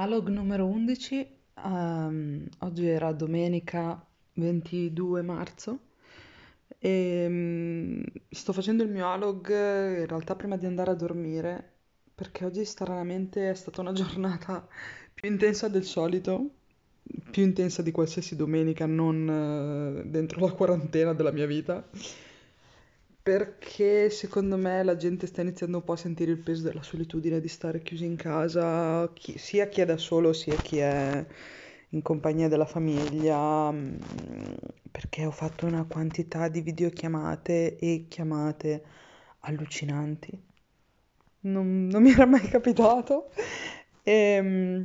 Alog numero 11, ehm, oggi era domenica 22 marzo e mm, sto facendo il mio alog in realtà prima di andare a dormire perché oggi stranamente è stata una giornata più intensa del solito, più intensa di qualsiasi domenica non eh, dentro la quarantena della mia vita. Perché secondo me la gente sta iniziando un po' a sentire il peso della solitudine di stare chiusi in casa, chi- sia chi è da solo sia chi è in compagnia della famiglia, mm, perché ho fatto una quantità di videochiamate e chiamate allucinanti. Non, non mi era mai capitato. E, mm,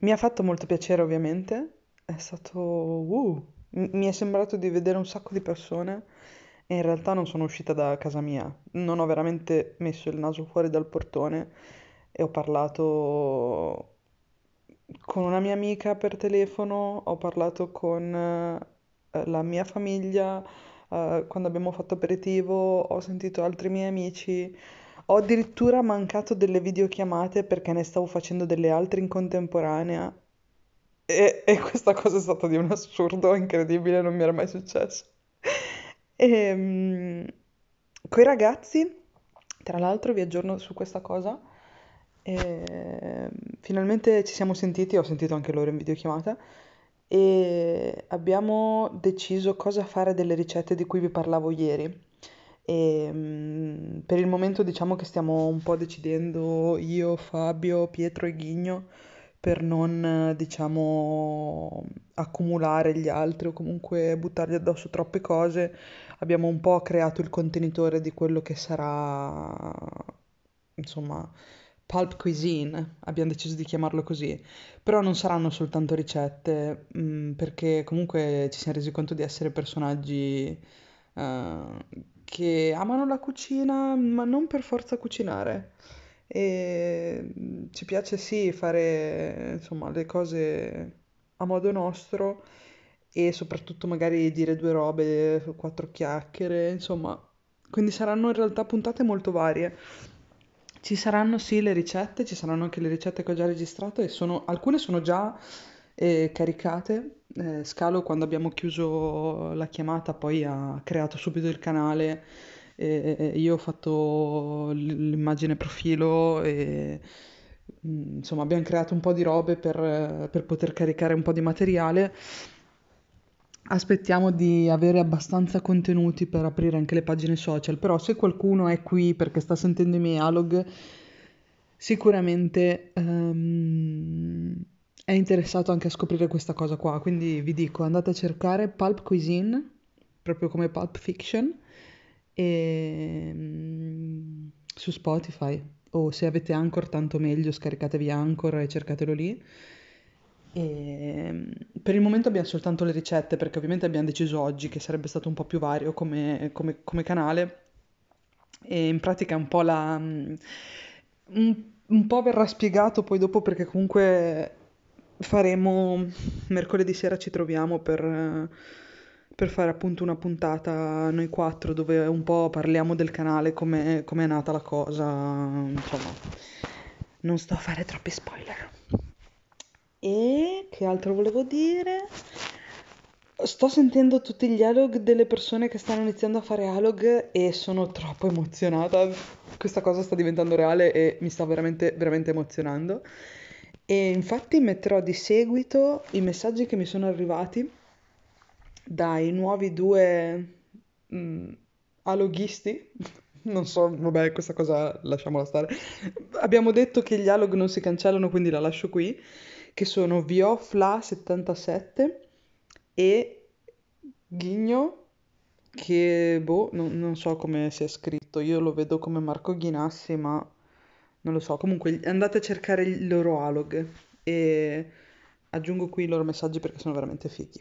mi ha fatto molto piacere, ovviamente. È stato... uh, mi è sembrato di vedere un sacco di persone e in realtà non sono uscita da casa mia. Non ho veramente messo il naso fuori dal portone e ho parlato con una mia amica per telefono, ho parlato con eh, la mia famiglia, eh, quando abbiamo fatto aperitivo, ho sentito altri miei amici. Ho addirittura mancato delle videochiamate perché ne stavo facendo delle altre in contemporanea e, e questa cosa è stata di un assurdo incredibile, non mi era mai successo. E, coi ragazzi, tra l'altro, vi aggiorno su questa cosa. e, finalmente ci siamo sentiti, ho sentito anche loro in videochiamata e abbiamo deciso cosa fare delle ricette di cui vi parlavo ieri. E, mm, per il momento diciamo che stiamo un po' decidendo io, Fabio, Pietro e Ghigno per non, diciamo, accumulare gli altri o comunque buttargli addosso troppe cose. Abbiamo un po' creato il contenitore di quello che sarà, insomma, Pulp Cuisine, abbiamo deciso di chiamarlo così. Però non saranno soltanto ricette, mm, perché comunque ci siamo resi conto di essere personaggi eh, che amano la cucina, ma non per forza cucinare. E mm, ci piace sì fare insomma le cose a modo nostro e soprattutto magari dire due robe, quattro chiacchiere, insomma. Quindi saranno in realtà puntate molto varie. Ci saranno sì le ricette, ci saranno anche le ricette che ho già registrato e sono, alcune sono già eh, caricate. Eh, Scalo quando abbiamo chiuso la chiamata poi ha creato subito il canale e io ho fatto l'immagine profilo e mm, insomma abbiamo creato un po' di robe per, per poter caricare un po' di materiale. Aspettiamo di avere abbastanza contenuti per aprire anche le pagine social, però se qualcuno è qui perché sta sentendo i miei alog, sicuramente ehm, è interessato anche a scoprire questa cosa qua. Quindi vi dico, andate a cercare Pulp Cuisine, proprio come Pulp Fiction, e, mm, su Spotify. O se avete Anchor, tanto meglio, scaricatevi Anchor e cercatelo lì. E mm, per il momento abbiamo soltanto le ricette perché ovviamente abbiamo deciso oggi che sarebbe stato un po' più vario come, come- come canale e in pratica un po' la... mm, un, un po' verrà spiegato poi dopo perché comunque faremo mercoledì sera ci troviamo per, per fare appunto una puntata noi quattro dove un po' parliamo del canale, come è nata la cosa, insomma, non sto a fare troppi spoiler. E che altro volevo dire? Sto sentendo tutti gli alog delle persone che stanno iniziando a fare alog e sono troppo emozionata. Questa cosa sta diventando reale e mi sta veramente, veramente emozionando. E infatti metterò di seguito i messaggi che mi sono arrivati dai nuovi due mm, aloghisti. Non so, vabbè, questa cosa lasciamola stare. Abbiamo detto che gli alog non si cancellano, quindi la lascio qui, che sono Viofla77 e Ghigno, che boh, non, non so come sia scritto, io lo vedo come Marco Ghinassi, ma non lo so. Comunque andate a cercare il loro alog e aggiungo qui i loro messaggi perché sono veramente fighi.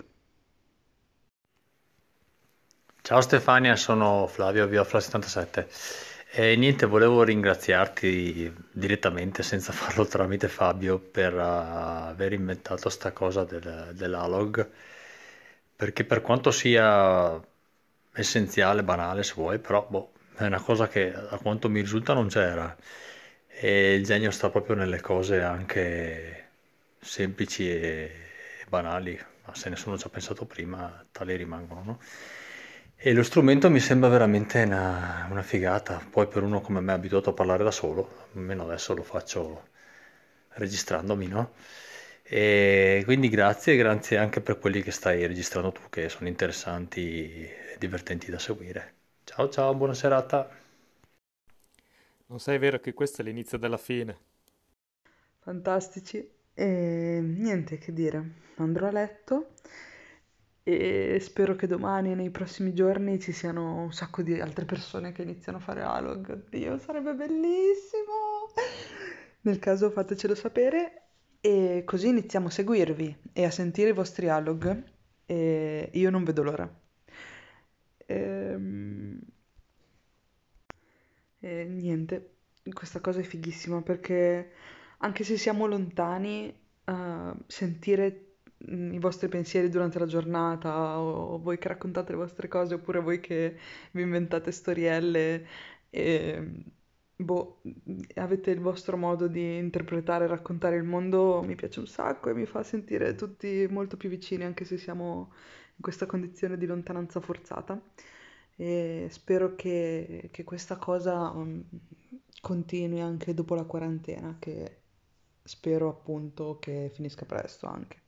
Ciao Stefania, sono Flavio Viofla77 e niente, volevo ringraziarti direttamente senza farlo tramite Fabio per eh, aver inventato sta cosa del, dell'alog perché per quanto sia essenziale, banale se vuoi, però boh, è una cosa che a quanto mi risulta non c'era e il genio sta proprio nelle cose anche semplici e banali, ma se ne sono già pensato prima, tali rimangono, no? E lo strumento mi sembra veramente una, una figata, poi per uno come me abituato a parlare da solo, almeno adesso lo faccio registrandomi, no? E quindi grazie, grazie anche per quelli che stai registrando tu, che sono interessanti e divertenti da seguire. Ciao ciao, buona serata. Non sai vero che questo è l'inizio della fine. Fantastici. E niente che dire, andrò a letto e spero che domani nei prossimi giorni ci siano un sacco di altre persone che iniziano a fare Alog. Oddio, sarebbe bellissimo! Nel caso fatecelo sapere e così iniziamo a seguirvi e a sentire i vostri Alog e io non vedo l'ora. Ehm... E niente, questa cosa è fighissima perché anche se siamo lontani, eh, sentire i vostri pensieri durante la giornata o voi che raccontate le vostre cose oppure voi che vi inventate storielle e boh, avete il vostro modo di interpretare e raccontare il mondo, mi piace un sacco e mi fa sentire tutti molto più vicini anche se siamo in questa condizione di lontananza forzata e spero che, che questa cosa um, continui anche dopo la quarantena, che spero appunto che finisca presto anche.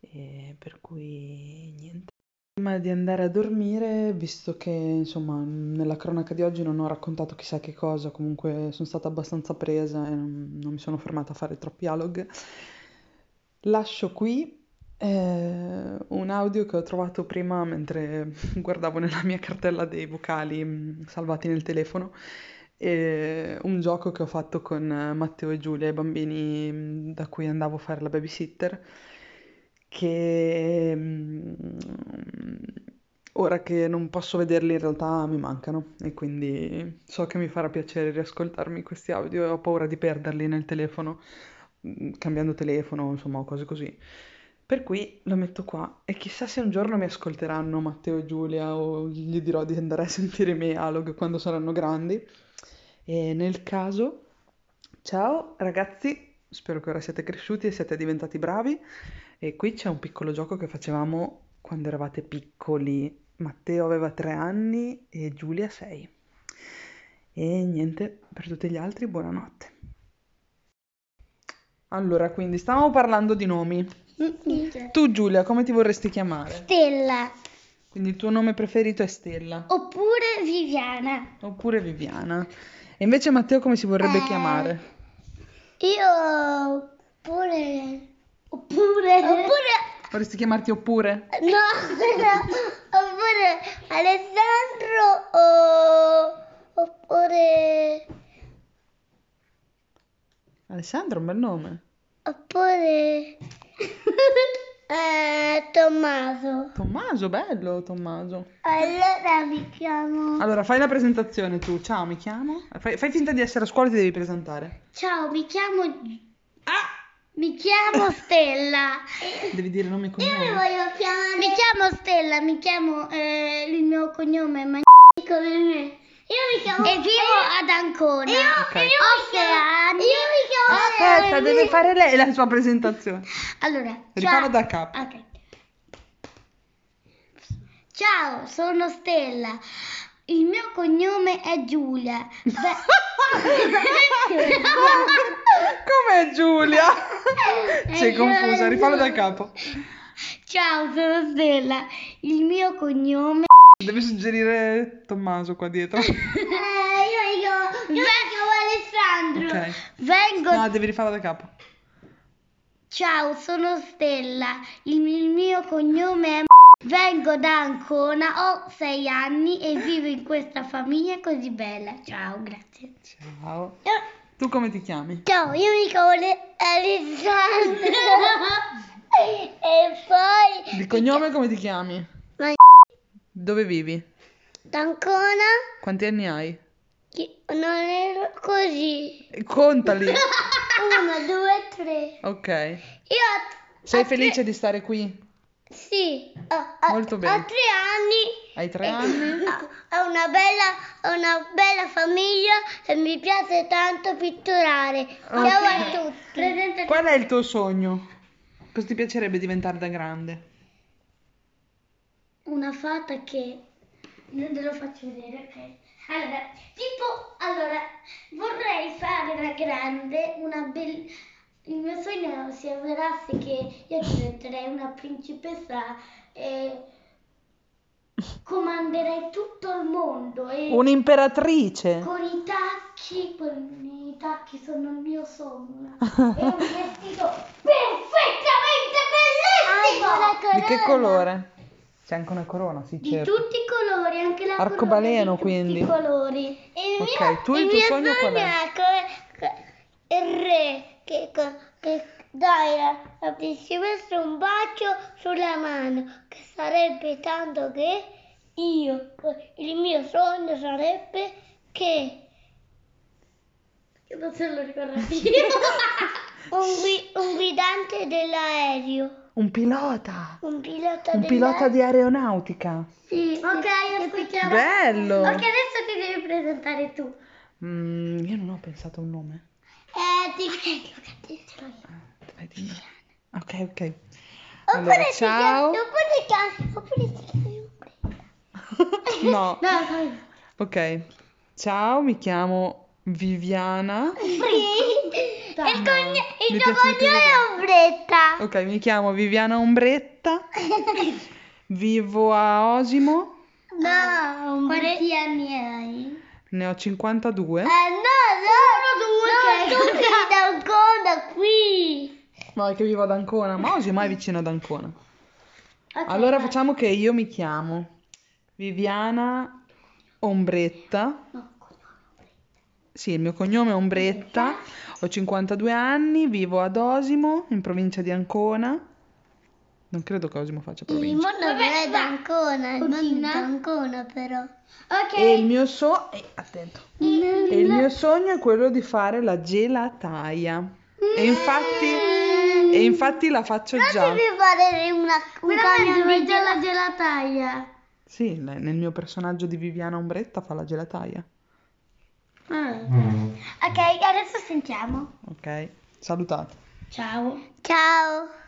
E per cui niente. Prima di andare a dormire, visto che insomma nella cronaca di oggi non ho raccontato chissà che cosa, comunque sono stata abbastanza presa e non, non mi sono fermata a fare troppi dialog, lascio qui eh, un audio che ho trovato prima mentre guardavo nella mia cartella dei vocali mh, salvati nel telefono e un gioco che ho fatto con Matteo e Giulia, i bambini mh, da cui andavo a fare la babysitter, che mh, ora che non posso vederli in realtà mi mancano e quindi so che mi farà piacere riascoltarmi questi audio e ho paura di perderli nel telefono, mh, cambiando telefono, insomma, cose così. Per cui lo metto qua e chissà se un giorno mi ascolteranno Matteo e Giulia o gli dirò di andare a sentire i miei alog quando saranno grandi. E nel caso, ciao ragazzi, spero che ora siate cresciuti e siate diventati bravi. E qui c'è un piccolo gioco che facevamo quando eravate piccoli. Matteo aveva tre anni e Giulia sei. E niente, per tutti gli altri, buonanotte. Allora, quindi stavamo parlando di nomi. Tu Giulia, come ti vorresti chiamare? Stella. Quindi il tuo nome preferito è Stella. Oppure Viviana. Oppure Viviana. E invece Matteo come si vorrebbe Eh. chiamare? Io oppure oppure oppure Vorresti chiamarti oppure? no, no oppure Alessandro o oppure Alessandro, un bel nome. oppure eh, Tommaso. Tommaso, bello Tommaso. Allora mi chiamo Allora, fai la presentazione tu. Ciao, mi chiamo. Fai, fai finta di essere a scuola e ti devi presentare. Ciao, mi chiamo mi chiamo Stella. Devi dire nome e Io mi cognome. voglio chiamare. Mi chiamo Stella, mi chiamo. eh, il mio cognome è Magn- come me. Io mi chiamo. E vivo ad Ancona. Io, Ok. ho sei anni. Io mi chiamo. Aspetta, deve fare lei la sua presentazione. Allora, ciao. da capo. Ok. Ciao, sono Stella. Il mio cognome è Giulia. Com'è Giulia? Sei confusa, rifallo da capo. Ciao, sono Stella. Il mio cognome Devi suggerire Tommaso qua dietro. Eh, io, io, io mi chiamo Alessandro. Ok. Vengo. No, devi rifarla da capo. Ciao, sono Stella. Il, il mio cognome è. Vengo da Ancona, ho sei anni e vivo in questa famiglia così bella. Ciao, grazie. Ciao. Tu come ti chiami? Ciao, io mi chiamo Ale- Alessandro. e poi. Di cognome come ti chiami? Ma- Dove vivi? Da Ancona Quanti anni hai? non ero così. Eh, Contali. Uno, due, tre. Ok. Io Sei tre- felice di stare qui? Sì, ho, ho- Molto ho bene. tre anni. Hai tre e- anni? Ho ho una bella, ho una bella famiglia e mi piace tanto pitturare. Ciao a tutti. Qual è il tuo sogno? Cosa ti piacerebbe diventare da grande? Una fata che non te lo faccio vedere, ok? Allora, tipo, allora, vorrei fare da grande una bella... Il mio sogno si avverasse che io diventerei una principessa e comanderei tutto il mondo e Un'imperatrice. con i tacchi, con i tacchi sono il mio sogno. e un vestito perfettamente bellissimo! Di che colore? C'è anche una corona, sì, Di certo. tutti i colori, anche la Arcobaleno, corona di quindi. tutti i colori. E il Ok, mio, tu il tuo mio sogno qual è? è il re che, che dai a- a principessa un bacio sulla mano, che sarebbe tanto che io, il mio sogno sarebbe che... Che non se lo ricordo più. un, gui- un guidante dell'aereo. Un pilota. Un pilota Un pilota di aeronautica. Sì, ok, aspettiamo. Bello. Ok, adesso ti devi presentare tu. Mm, io non ho pensato a un nome. Eh, ti io. Dai, dimmi. Ok, ok. Oppure Allora, ti ciao. chiami, oppure ti chiami, oppure ti. No. No, dai. Ok. Ciao, mi chiamo Viviana. Sì. Il, cogn- il Mi tuo cognome è Ombretta. Ok, mi chiamo Viviana Ombretta. Vivo a Osimo. No, Quanti anni hai? Ne ho 52. Eh, no, no, no, tu sei da Ancona qui. No, è che vivo ad Ancona. Ma Osimo è vicino ad Ancona. Ok, Allora vai. facciamo che io mi chiamo Viviana Ombretta. No, Sì, il mio cognome è Ombretta. Ho 52 anni, vivo ad Osimo, in provincia di Ancona. Non credo che Osimo faccia Il provincia. mondo non è da Ancona, non da Ancona però. Ok. E il mio sogno... attento. E il mio sogno è quello di fare la gelataia. E infatti, e infatti la faccio già. Devi fare una, un camion di la gelataia. Sì, nel mio personaggio di Viviana Ombretta fa la gelataia. Ok, adesso sentiamo. Ok, salutate. Ciao. Ciao.